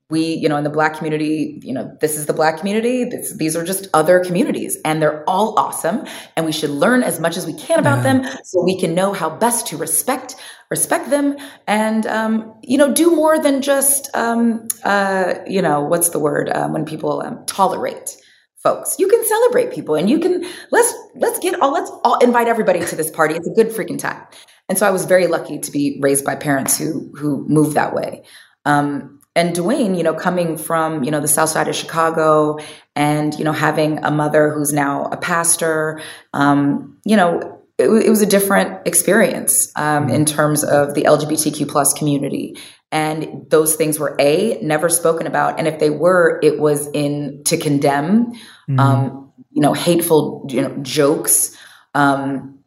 we, you know, in the black community, you know, this is the black community. This, these are just other communities, and they're all awesome. And we should learn as much as we can about yeah. them, so we can know how best to respect respect them, and um, you know, do more than just, um, uh, you know, what's the word uh, when people um, tolerate folks. You can celebrate people, and you can let's let's get all let's all invite everybody to this party. It's a good freaking time. And so I was very lucky to be raised by parents who who moved that way. Um, and Dwyane, you know, coming from you know the South Side of Chicago, and you know having a mother who's now a pastor, um, you know, it, it, was a different experience um, in terms of the LGBTQ plus community, and those things were a never spoken about, and if they were, it was in to condemn, mm. you know, hateful you know jokes. Um,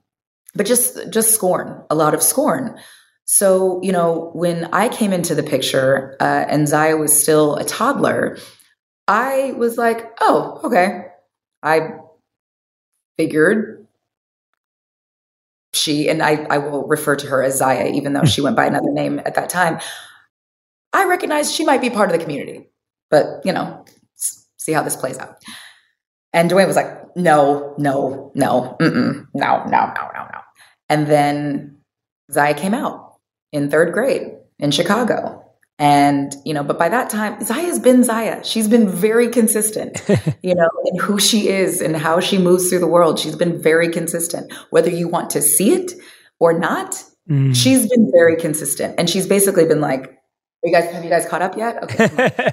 but just just scorn, a lot of scorn. So, you know, when I came into the picture uh, and Zaya was still a toddler, I was like, oh, okay. I figured she, and I, I will refer to her as Zaya, even though she went by another name at that time. I recognize she might be part of the community, but, you know, see how this plays out. And Dwyane was like, no, no, no, no, no, no, no, no. And then Zaya came out in third grade in Chicago. And, you know, but by that time, Zaya's been Zaya. She's been very consistent, you know, in who she is and how she moves through the world. She's been very consistent. Whether you want to see it or not, mm. she's been very consistent. And she's basically been like, you guys, have you guys caught up yet? Okay.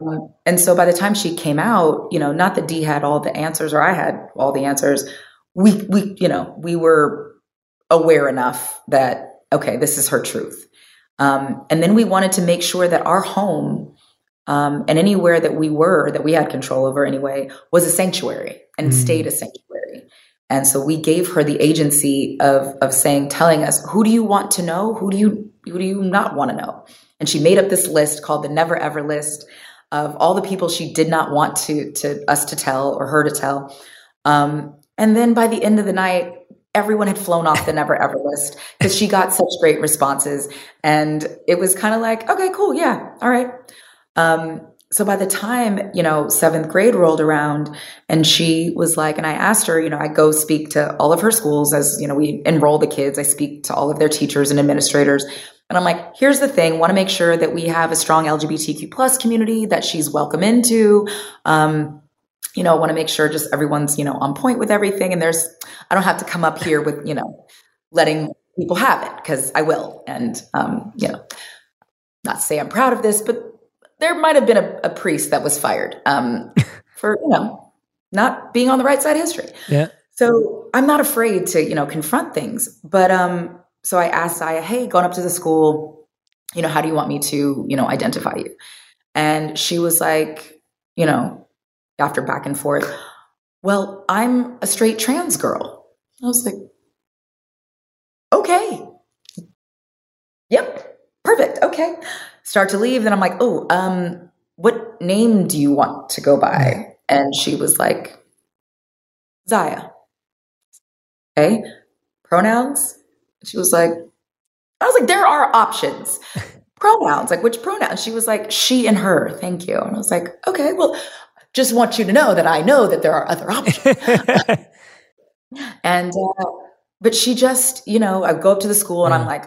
um, and so by the time she came out, you know, not that D had all the answers or I had all the answers. We, we, you know, we were aware enough that, okay, this is her truth. Um, and then we wanted to make sure that our home um, and anywhere that we were, that we had control over anyway, was a sanctuary and mm. stayed a sanctuary. And so we gave her the agency of, of saying, telling us, who do you want to know? Who do you, who do you not want to know? And she made up this list called the never ever list of all the people she did not want to, to us to tell or her to tell. Um, and then by the end of the night, everyone had flown off the never ever list because she got such great responses. And it was kind of like, okay, cool. Yeah. All right. Um, so by the time, you know, seventh grade rolled around and she was like, and I asked her, you know, I go speak to all of her schools as, you know, we enroll the kids. I speak to all of their teachers and administrators. And I'm like, here's the thing, want to make sure that we have a strong LGBTQ plus community that she's welcome into. Um, you know, want to make sure just everyone's, you know, on point with everything. And there's, I don't have to come up here with, you know, letting people have it because I will. And, um, you know, not to say I'm proud of this, but there might have been a, a priest that was fired um, for, you know, not being on the right side of history. Yeah. So I'm not afraid to, you know, confront things. But um, so I asked Zaya, hey, going up to the school, you know, how do you want me to, you know, identify you? And she was like, you know, after back and forth, well, I'm a straight trans girl. I was like, okay. Yep, perfect. Okay. Start to leave. Then I'm like, oh, um, what name do you want to go by? And she was like, Zaya. Okay. Pronouns? She was like, I was like, there are options. pronouns, like which pronouns? She was like, she and her. Thank you. And I was like, okay, well, just want you to know that I know that there are other options. and, uh, but she just, you know, I go up to the school and I'm like,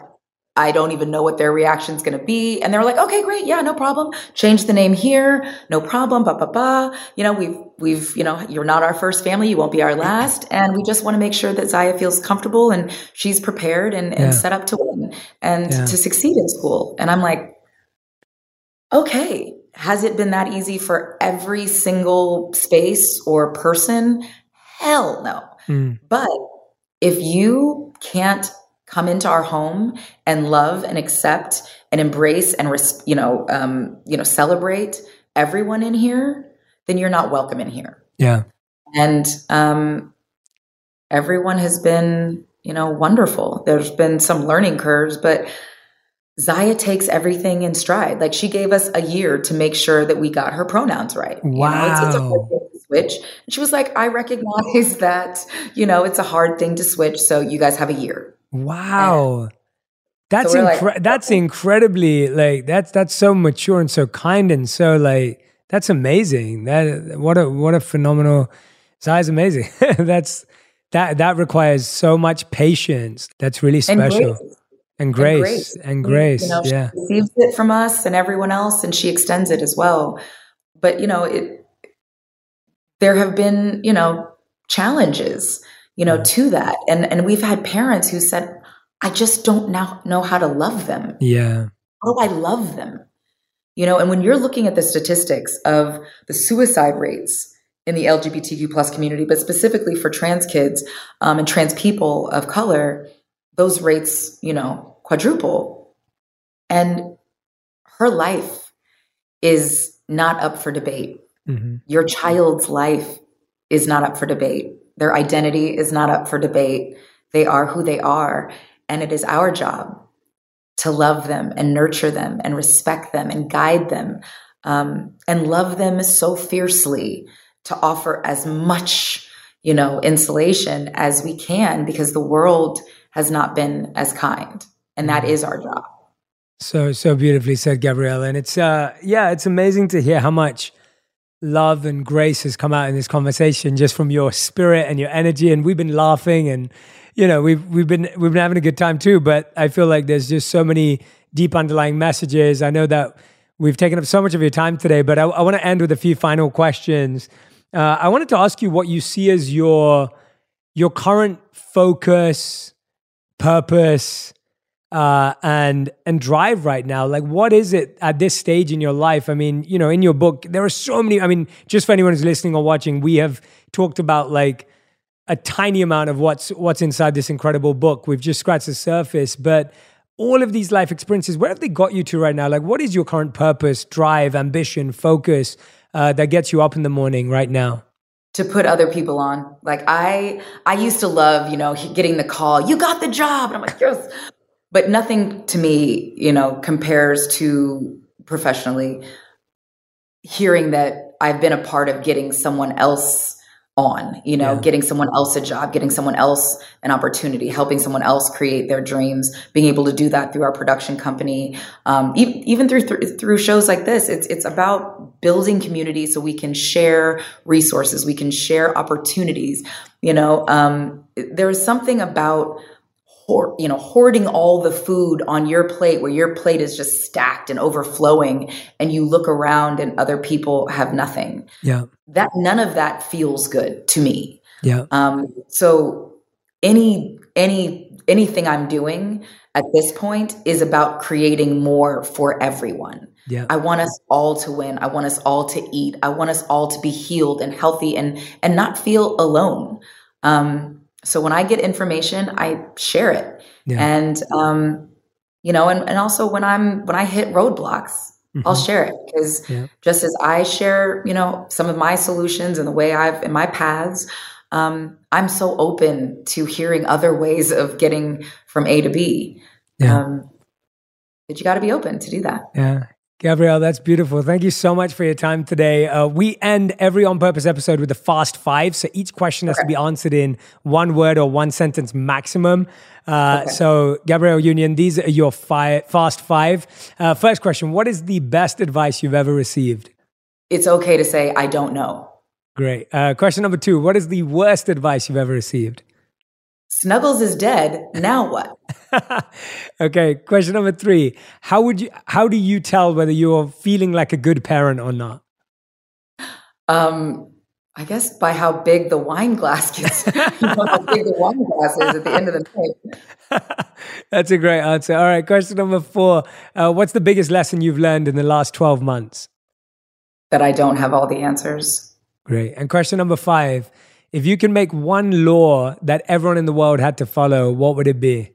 I don't even know what their reaction is going to be. And they're like, okay, great. Yeah, no problem. Change the name here. No problem. Ba, ba, ba. You know, we've, we've, you know, you're not our first family. You won't be our last. And we just want to make sure that Zaya feels comfortable and she's prepared and, and yeah. set up to win and yeah. to succeed in school. And I'm like, okay, has it been that easy for every single space or person? Hell no. Mm. But if you can't come into our home and love and accept and embrace and you know um, you know celebrate everyone in here, then you're not welcome in here. Yeah. And um, everyone has been you know wonderful. There's been some learning curves, but Zaya takes everything in stride. Like she gave us a year to make sure that we got her pronouns right. Wow. You know, it's, it's switch. And she was like, I recognize that, you know, it's a hard thing to switch. So you guys have a year. Wow. And that's so incre- like, that's incredibly like that's that's so mature and so kind and so like that's amazing. That what a what a phenomenal Zaya's amazing. that's that that requires so much patience. That's really special and grace and grace, and grace. You know, yeah. she receives it from us and everyone else and she extends it as well but you know it there have been you know challenges you know to that and and we've had parents who said i just don't now know how to love them yeah how do i love them you know and when you're looking at the statistics of the suicide rates in the lgbtq plus community but specifically for trans kids um, and trans people of color those rates you know quadruple. And her life is not up for debate. Mm-hmm. Your child's life is not up for debate. Their identity is not up for debate. They are who they are. And it is our job to love them and nurture them and respect them and guide them um, and love them so fiercely to offer as much, you know, insulation as we can because the world has not been as kind and that is our job. So so beautifully said, Gabrielle. And it's uh yeah, it's amazing to hear how much love and grace has come out in this conversation just from your spirit and your energy. And we've been laughing and you know, we've we've been we've been having a good time too. But I feel like there's just so many deep underlying messages. I know that we've taken up so much of your time today, but I, I want to end with a few final questions. Uh, I wanted to ask you what you see as your your current focus, purpose, uh, and and drive right now? Like, what is it at this stage in your life? I mean, you know, in your book, there are so many. I mean, just for anyone who's listening or watching, we have talked about like a tiny amount of what's what's inside this incredible book. We've just scratched the surface, but all of these life experiences, where have they got you to right now? Like, what is your current purpose, drive, ambition, focus uh, that gets you up in the morning right now? to put other people on. Like I I used to love, you know, getting the call, you got the job. And I'm like, yes, but nothing to me, you know, compares to professionally hearing that I've been a part of getting someone else on, you know, yeah. getting someone else a job, getting someone else an opportunity, helping someone else create their dreams, being able to do that through our production company, um, even, even through, through, through shows like this. It's it's about building community so we can share resources, we can share opportunities. You know, um, there is something about you know hoarding all the food on your plate where your plate is just stacked and overflowing and you look around and other people have nothing yeah that none of that feels good to me yeah um so any any anything i'm doing at this point is about creating more for everyone yeah. I want us all to win. I want us all to eat. I want us all to be healed and healthy and and not feel alone. Um, so when I get information, I share it. Yeah. And um, you know, and, and also when I'm when I hit roadblocks, mm-hmm. I'll share it because yeah. just as I share, you know, some of my solutions and the way I've in my paths, um, I'm so open to hearing other ways of getting from A to B. Yeah. Um, but you got to be open to do that. Yeah. Gabrielle, that's beautiful. Thank you so much for your time today. Uh, we end every on purpose episode with the fast five. So each question has to be answered in one word or one sentence maximum. Uh, okay. So, Gabrielle Union, these are your five, fast five. Uh, first question What is the best advice you've ever received? It's okay to say, I don't know. Great. Uh, question number two What is the worst advice you've ever received? Snuggles is dead. Now what? okay, question number three. How would you how do you tell whether you're feeling like a good parent or not? Um I guess by how big the wine glass gets, you know, how big the wine glass is at the end of the night. That's a great answer. All right, question number four. Uh, what's the biggest lesson you've learned in the last 12 months? That I don't have all the answers. Great. And question number five. If you can make one law that everyone in the world had to follow, what would it be?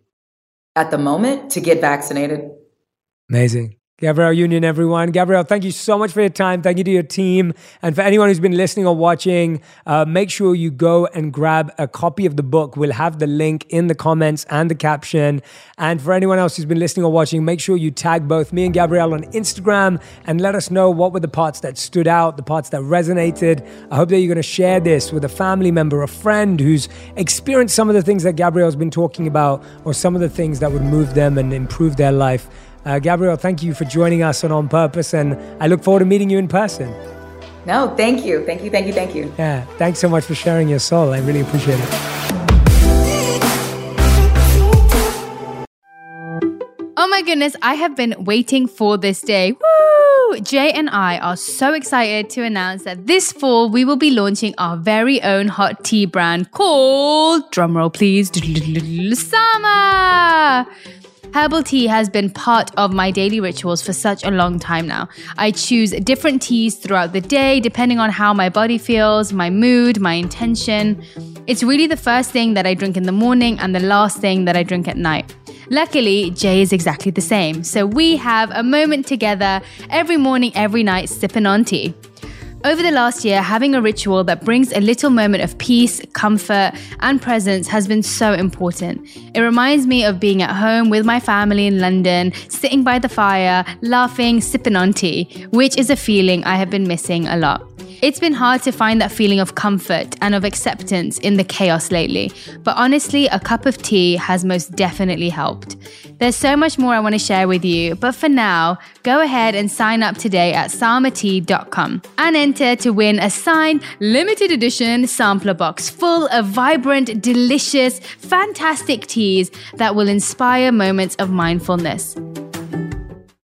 At the moment, to get vaccinated. Amazing. Gabrielle Union, everyone. Gabrielle, thank you so much for your time. Thank you to your team. And for anyone who's been listening or watching, uh, make sure you go and grab a copy of the book. We'll have the link in the comments and the caption. And for anyone else who's been listening or watching, make sure you tag both me and Gabrielle on Instagram and let us know what were the parts that stood out, the parts that resonated. I hope that you're going to share this with a family member, a friend who's experienced some of the things that Gabrielle's been talking about or some of the things that would move them and improve their life. Uh, Gabrielle, thank you for joining us on On Purpose, and I look forward to meeting you in person. No, thank you. Thank you, thank you, thank you. Yeah, thanks so much for sharing your soul. I really appreciate it. Oh my goodness, I have been waiting for this day. Woo! Jay and I are so excited to announce that this fall we will be launching our very own hot tea brand called, drumroll please, Sama. Herbal tea has been part of my daily rituals for such a long time now. I choose different teas throughout the day depending on how my body feels, my mood, my intention. It's really the first thing that I drink in the morning and the last thing that I drink at night. Luckily, Jay is exactly the same, so we have a moment together every morning, every night, sipping on tea. Over the last year, having a ritual that brings a little moment of peace, comfort, and presence has been so important. It reminds me of being at home with my family in London, sitting by the fire, laughing, sipping on tea, which is a feeling I have been missing a lot. It's been hard to find that feeling of comfort and of acceptance in the chaos lately, but honestly, a cup of tea has most definitely helped. There's so much more I want to share with you, but for now, go ahead and sign up today at samatea.com and enter to win a signed limited edition sampler box full of vibrant, delicious, fantastic teas that will inspire moments of mindfulness.